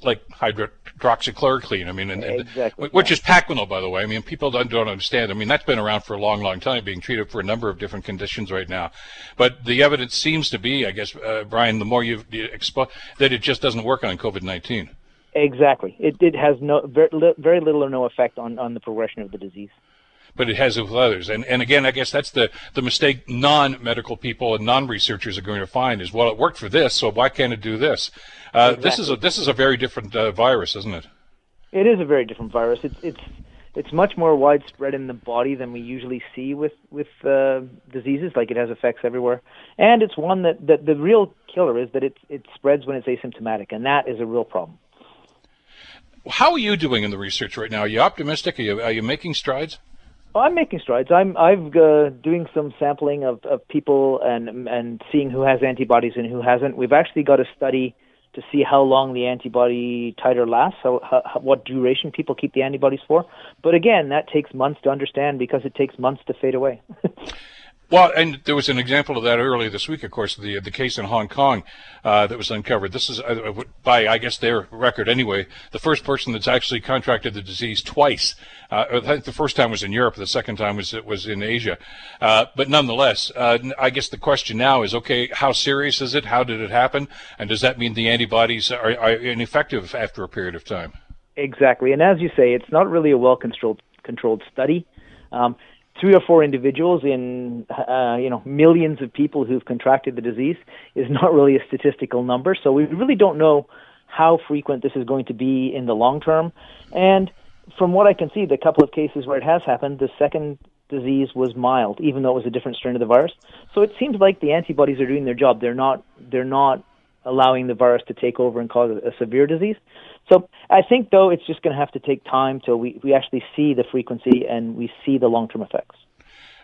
like hydroxychloroquine. I mean, and, and exactly. which is Plaquenil, by the way. I mean, people don't, don't understand. I mean, that's been around for a long, long time, being treated for a number of different conditions right now. But the evidence seems to be, I guess, uh, Brian, the more you expose that it just doesn't work on COVID nineteen. Exactly. It it has no very, very little or no effect on on the progression of the disease but it has with others. And and again, I guess that's the the mistake non-medical people and non-researchers are going to find is well, it worked for this, so why can't it do this? Uh, exactly. This is a this is a very different uh, virus, isn't it? It is a very different virus. It's it's it's much more widespread in the body than we usually see with with uh, diseases. Like it has effects everywhere, and it's one that, that the real killer is that it it spreads when it's asymptomatic, and that is a real problem. How are you doing in the research right now? Are you optimistic? Are you are you making strides? Oh, I'm making strides. I'm I've uh, doing some sampling of, of people and and seeing who has antibodies and who hasn't. We've actually got a study to see how long the antibody titer lasts, how, how, what duration people keep the antibodies for. But again, that takes months to understand because it takes months to fade away. Well, and there was an example of that earlier this week, of course, the the case in Hong Kong uh, that was uncovered. This is, uh, by I guess their record anyway, the first person that's actually contracted the disease twice. Uh, I think the first time was in Europe, the second time was it was in Asia. Uh, but nonetheless, uh, I guess the question now is, okay, how serious is it? How did it happen? And does that mean the antibodies are, are ineffective after a period of time? Exactly, and as you say, it's not really a well controlled controlled study. Um, three or four individuals in uh, you know millions of people who've contracted the disease is not really a statistical number. So we really don't know how frequent this is going to be in the long term. And from what I can see, the couple of cases where it has happened, the second disease was mild, even though it was a different strain of the virus. So it seems like the antibodies are doing their job. They're not they're not allowing the virus to take over and cause a severe disease. So I think, though, it's just going to have to take time till we, we actually see the frequency and we see the long term effects.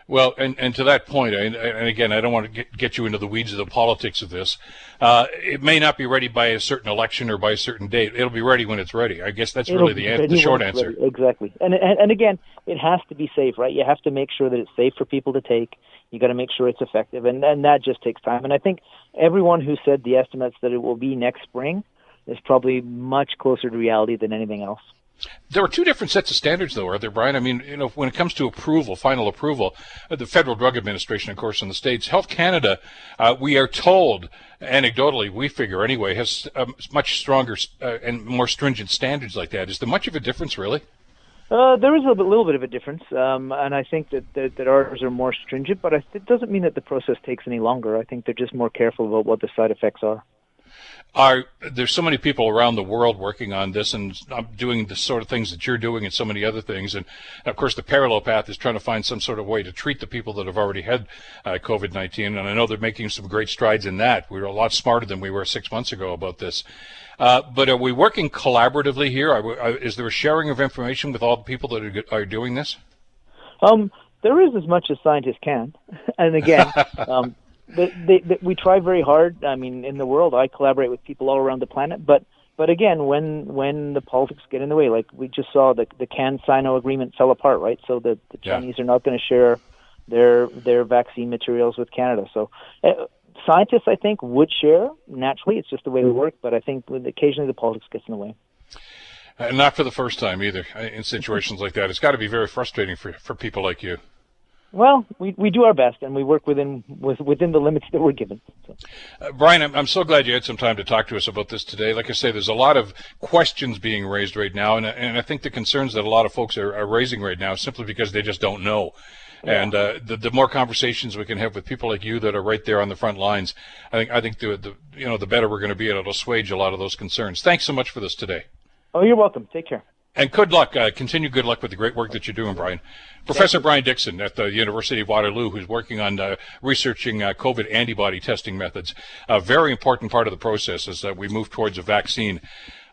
Well, and, and to that point, and, and again, I don't want to get, get you into the weeds of the politics of this. Uh, it may not be ready by a certain election or by a certain date. It'll be ready when it's ready. I guess that's It'll really the, the short answer. Exactly. And, and and again, it has to be safe, right? You have to make sure that it's safe for people to take. You got to make sure it's effective, and and that just takes time. And I think everyone who said the estimates that it will be next spring is probably much closer to reality than anything else. There are two different sets of standards, though, are there, Brian? I mean, you know, when it comes to approval, final approval, uh, the Federal Drug Administration, of course, in the states, Health Canada, uh, we are told, anecdotally, we figure anyway, has um, much stronger uh, and more stringent standards like that. Is there much of a difference, really? Uh, there is a little bit, of a difference, um, and I think that, that, that ours are more stringent, but it doesn't mean that the process takes any longer. I think they're just more careful about what the side effects are. Are there's so many people around the world working on this and doing the sort of things that you're doing and so many other things and of course the parallel path is trying to find some sort of way to treat the people that have already had uh, covid-19 and i know they're making some great strides in that. We're a lot smarter than we were six months ago about this uh, but are we working collaboratively here are we, are, uh, is there a sharing of information with all the people that are, are doing this um, there is as much as scientists can and again um, they, they, they, we try very hard. I mean, in the world, I collaborate with people all around the planet, but but again, when when the politics get in the way, like we just saw the the CanSino agreement fell apart, right? So the, the Chinese yeah. are not going to share their their vaccine materials with Canada. So uh, scientists, I think, would share naturally. It's just the way we work. But I think occasionally the politics gets in the way. Uh, not for the first time either. Uh, in situations like that, it's got to be very frustrating for for people like you. Well, we, we do our best, and we work within within the limits that we're given. So. Uh, Brian, I'm, I'm so glad you had some time to talk to us about this today. Like I say, there's a lot of questions being raised right now, and, and I think the concerns that a lot of folks are, are raising right now simply because they just don't know. Yeah. And uh, the, the more conversations we can have with people like you that are right there on the front lines, I think I think the, the you know the better we're going to be, and it'll assuage a lot of those concerns. Thanks so much for this today. Oh, you're welcome. Take care. And good luck. Uh, continue good luck with the great work that you're doing, Brian. Professor Brian Dixon at the University of Waterloo, who's working on uh, researching uh, COVID antibody testing methods. A very important part of the process as we move towards a vaccine.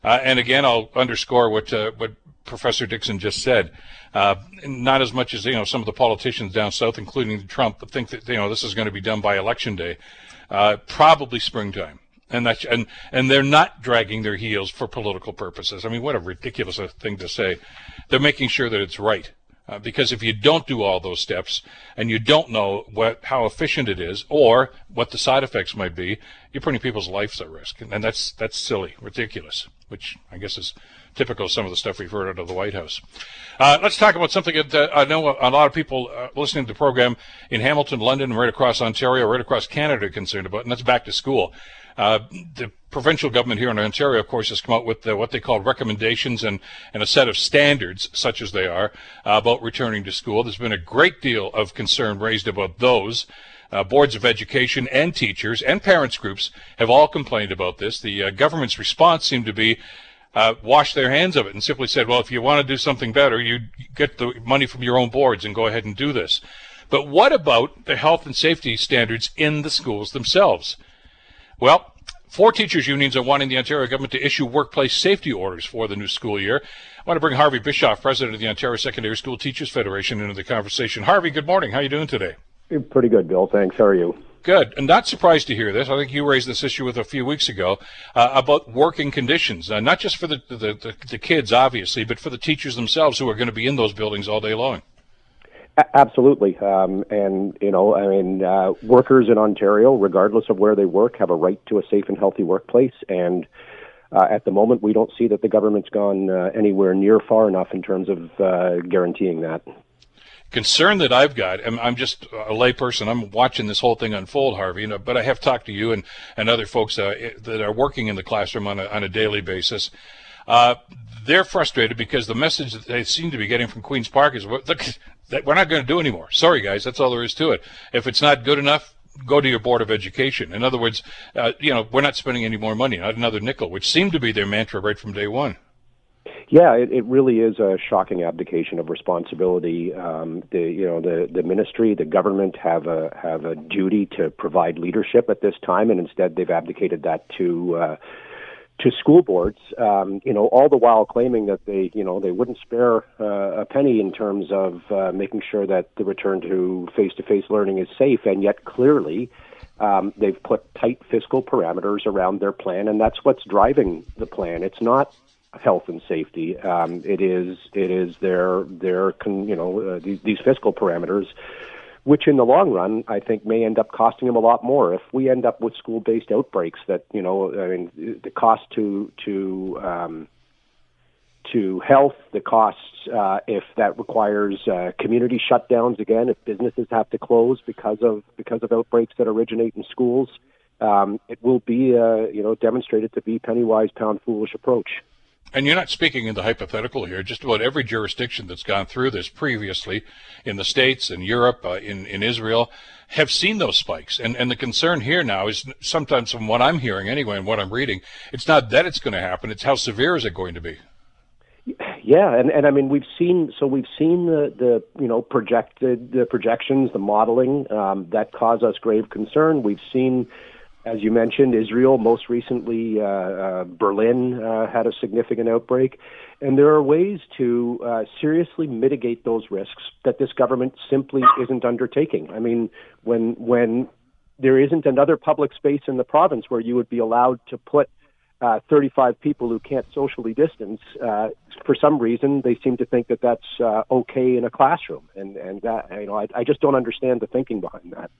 Uh, and again, I'll underscore what uh, what Professor Dixon just said. Uh, not as much as you know some of the politicians down south, including Trump, think that you know this is going to be done by election day, probably springtime and that and and they're not dragging their heels for political purposes. I mean, what a ridiculous thing to say. They're making sure that it's right. Uh, because if you don't do all those steps and you don't know what how efficient it is or what the side effects might be, you're putting people's lives at risk, and that's that's silly, ridiculous. Which I guess is typical of some of the stuff we've heard out of the White House. Uh, let's talk about something that uh, I know a lot of people uh, listening to the program in Hamilton, London, right across Ontario, right across Canada are concerned about, and that's back to school. Uh, the provincial government here in Ontario, of course, has come out with uh, what they call recommendations and, and a set of standards, such as they are, uh, about returning to school. There's been a great deal of concern raised about those. Uh, boards of education and teachers and parents groups have all complained about this. The uh, government's response seemed to be uh, wash their hands of it and simply said, well, if you want to do something better, you get the money from your own boards and go ahead and do this. But what about the health and safety standards in the schools themselves? Well, Four teachers' unions are wanting the Ontario government to issue workplace safety orders for the new school year. I want to bring Harvey Bischoff, president of the Ontario Secondary School Teachers Federation, into the conversation. Harvey, good morning. How are you doing today? Pretty good, Bill. Thanks. How are you? Good. And not surprised to hear this. I think you raised this issue with a few weeks ago uh, about working conditions, uh, not just for the, the, the, the, kids, obviously, but for the teachers themselves who are going to be in those buildings all day long. Absolutely. Um, and, you know, I mean, uh, workers in Ontario, regardless of where they work, have a right to a safe and healthy workplace. And uh, at the moment, we don't see that the government's gone uh, anywhere near far enough in terms of uh, guaranteeing that concern that I've got, I'm, I'm just a layperson. I'm watching this whole thing unfold, Harvey. You know, but I have talked to you and, and other folks uh, that are working in the classroom on a, on a daily basis. Uh, they're frustrated because the message that they seem to be getting from Queens Park is, look, that we're not going to do anymore. Sorry, guys, that's all there is to it. If it's not good enough, go to your board of education. In other words, uh, you know, we're not spending any more money, not another nickel, which seemed to be their mantra right from day one. Yeah, it, it really is a shocking abdication of responsibility. Um, the you know the the ministry, the government have a have a duty to provide leadership at this time, and instead they've abdicated that to. Uh, to school boards, um, you know, all the while claiming that they, you know, they wouldn't spare uh, a penny in terms of uh, making sure that the return to face-to-face learning is safe, and yet clearly um, they've put tight fiscal parameters around their plan, and that's what's driving the plan. It's not health and safety. Um, it is it is their their con, you know uh, these, these fiscal parameters, which in the long run I think may end up costing them a lot more. If we end up with school based outbreaks, that you know I mean the cost to to um, to health, the costs uh, if that requires uh, community shutdowns again, if businesses have to close because of because of outbreaks that originate in schools. Um, it will be, uh, you know, demonstrated to be penny wise, pound foolish approach. And you're not speaking in the hypothetical here. Just about every jurisdiction that's gone through this previously in the States, in Europe, uh, in, in Israel, have seen those spikes. And, and the concern here now is sometimes from what I'm hearing anyway and what I'm reading, it's not that it's going to happen, it's how severe is it going to be? Yeah, and, and I mean we've seen so we've seen the, the you know projected the projections, the modeling um, that cause us grave concern. We've seen as you mentioned, Israel, most recently, uh, uh, Berlin uh, had a significant outbreak. And there are ways to uh, seriously mitigate those risks that this government simply isn't undertaking. I mean, when, when there isn't another public space in the province where you would be allowed to put uh, 35 people who can't socially distance, uh, for some reason, they seem to think that that's uh, okay in a classroom, and and that you know, I, I just don't understand the thinking behind that.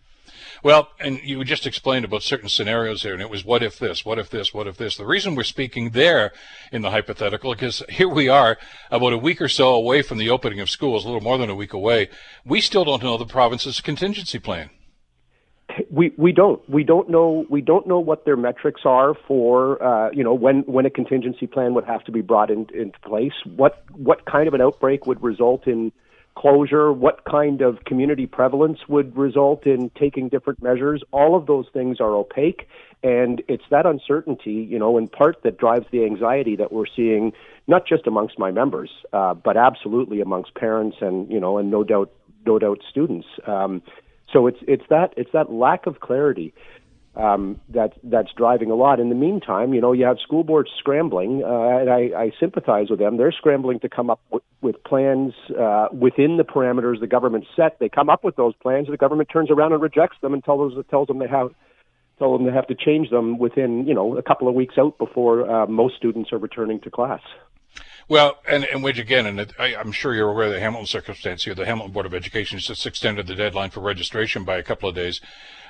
Well, and you just explained about certain scenarios here, and it was what if this, what if this, what if this. The reason we're speaking there in the hypothetical, because here we are about a week or so away from the opening of schools, a little more than a week away. We still don't know the province's contingency plan. We we don't we don't know we don't know what their metrics are for uh, you know when when a contingency plan would have to be brought in, into place. What what kind of an outbreak would result in closure, what kind of community prevalence would result in taking different measures. All of those things are opaque, and it's that uncertainty, you know, in part that drives the anxiety that we're seeing, not just amongst my members, uh, but absolutely amongst parents and you know, and no doubt, no doubt, students. Um, so it's it's that it's that lack of clarity um, that that's driving a lot. In the meantime, you know, you have school boards scrambling, uh, and I, I sympathize with them. They're scrambling to come up with, with plans uh, within the parameters the government set. They come up with those plans, the government turns around and rejects them and tells tells them they have tell them they have to change them within you know a couple of weeks out before uh, most students are returning to class. Well, and, and which again, and I, am sure you're aware of the Hamilton circumstance here. The Hamilton Board of Education just extended the deadline for registration by a couple of days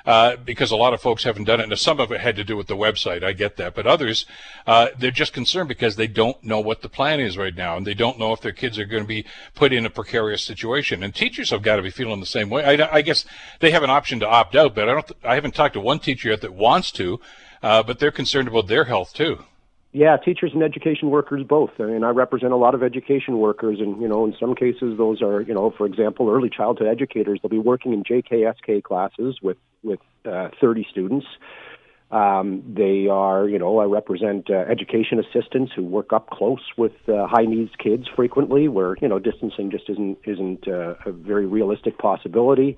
uh, because a lot of folks haven't done it. And some of it had to do with the website. I get that. But others, uh, they're just concerned because they don't know what the plan is right now. And they don't know if their kids are going to be put in a precarious situation. And teachers have got to be feeling the same way. I, I guess they have an option to opt out, but I don't, I haven't talked to one teacher yet that wants to, uh, but they're concerned about their health too. Yeah, teachers and education workers both. I mean, I represent a lot of education workers, and you know, in some cases, those are, you know, for example, early childhood educators. They'll be working in JKSK classes with with uh, 30 students. Um, they are, you know, I represent uh, education assistants who work up close with uh, high needs kids frequently, where you know distancing just isn't isn't uh, a very realistic possibility.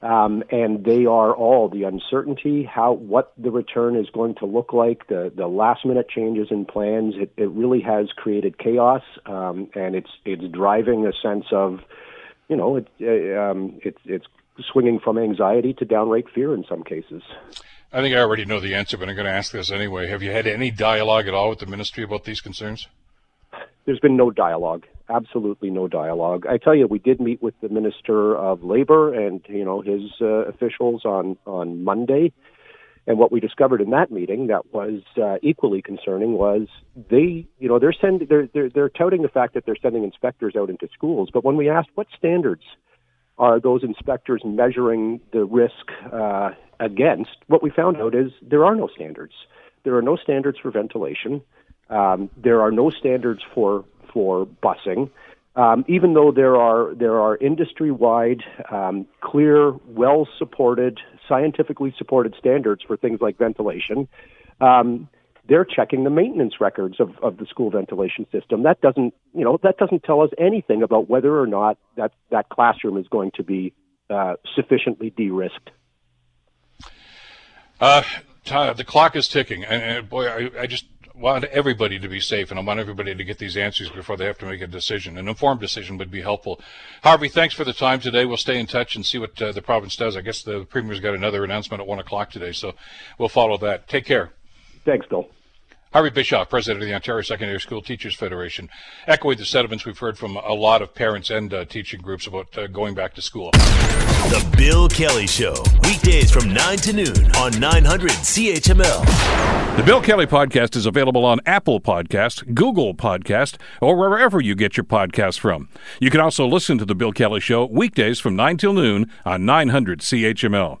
Um, and they are all the uncertainty, how what the return is going to look like, the the last minute changes in plans. It, it really has created chaos, um, and it's it's driving a sense of, you know, it, uh, um, it's it's swinging from anxiety to downright fear in some cases. I think I already know the answer, but I'm going to ask this anyway. Have you had any dialogue at all with the ministry about these concerns? There's been no dialogue. Absolutely no dialogue. I tell you, we did meet with the Minister of Labor and you know his uh, officials on on Monday, and what we discovered in that meeting that was uh, equally concerning was they, you know, they're sending they're, they're they're touting the fact that they're sending inspectors out into schools, but when we asked what standards are those inspectors measuring the risk uh, against, what we found out is there are no standards. There are no standards for ventilation. Um, there are no standards for for busing. Um, even though there are there are industry wide, um, clear, well supported, scientifically supported standards for things like ventilation, um, they're checking the maintenance records of, of the school ventilation system. That doesn't you know that doesn't tell us anything about whether or not that that classroom is going to be uh, sufficiently de-risked. Uh, the clock is ticking, and, and boy, I, I just want everybody to be safe, and I want everybody to get these answers before they have to make a decision. An informed decision would be helpful. Harvey, thanks for the time today. We'll stay in touch and see what uh, the province does. I guess the premier's got another announcement at one o'clock today, so we'll follow that. Take care. Thanks, Bill. Harvey Bischoff, president of the Ontario Secondary School Teachers Federation, echoing the sentiments we've heard from a lot of parents and uh, teaching groups about uh, going back to school. The Bill Kelly Show, weekdays from 9 to noon on 900 CHML. The Bill Kelly Podcast is available on Apple Podcast, Google Podcast, or wherever you get your podcasts from. You can also listen to The Bill Kelly Show weekdays from 9 till noon on 900 CHML.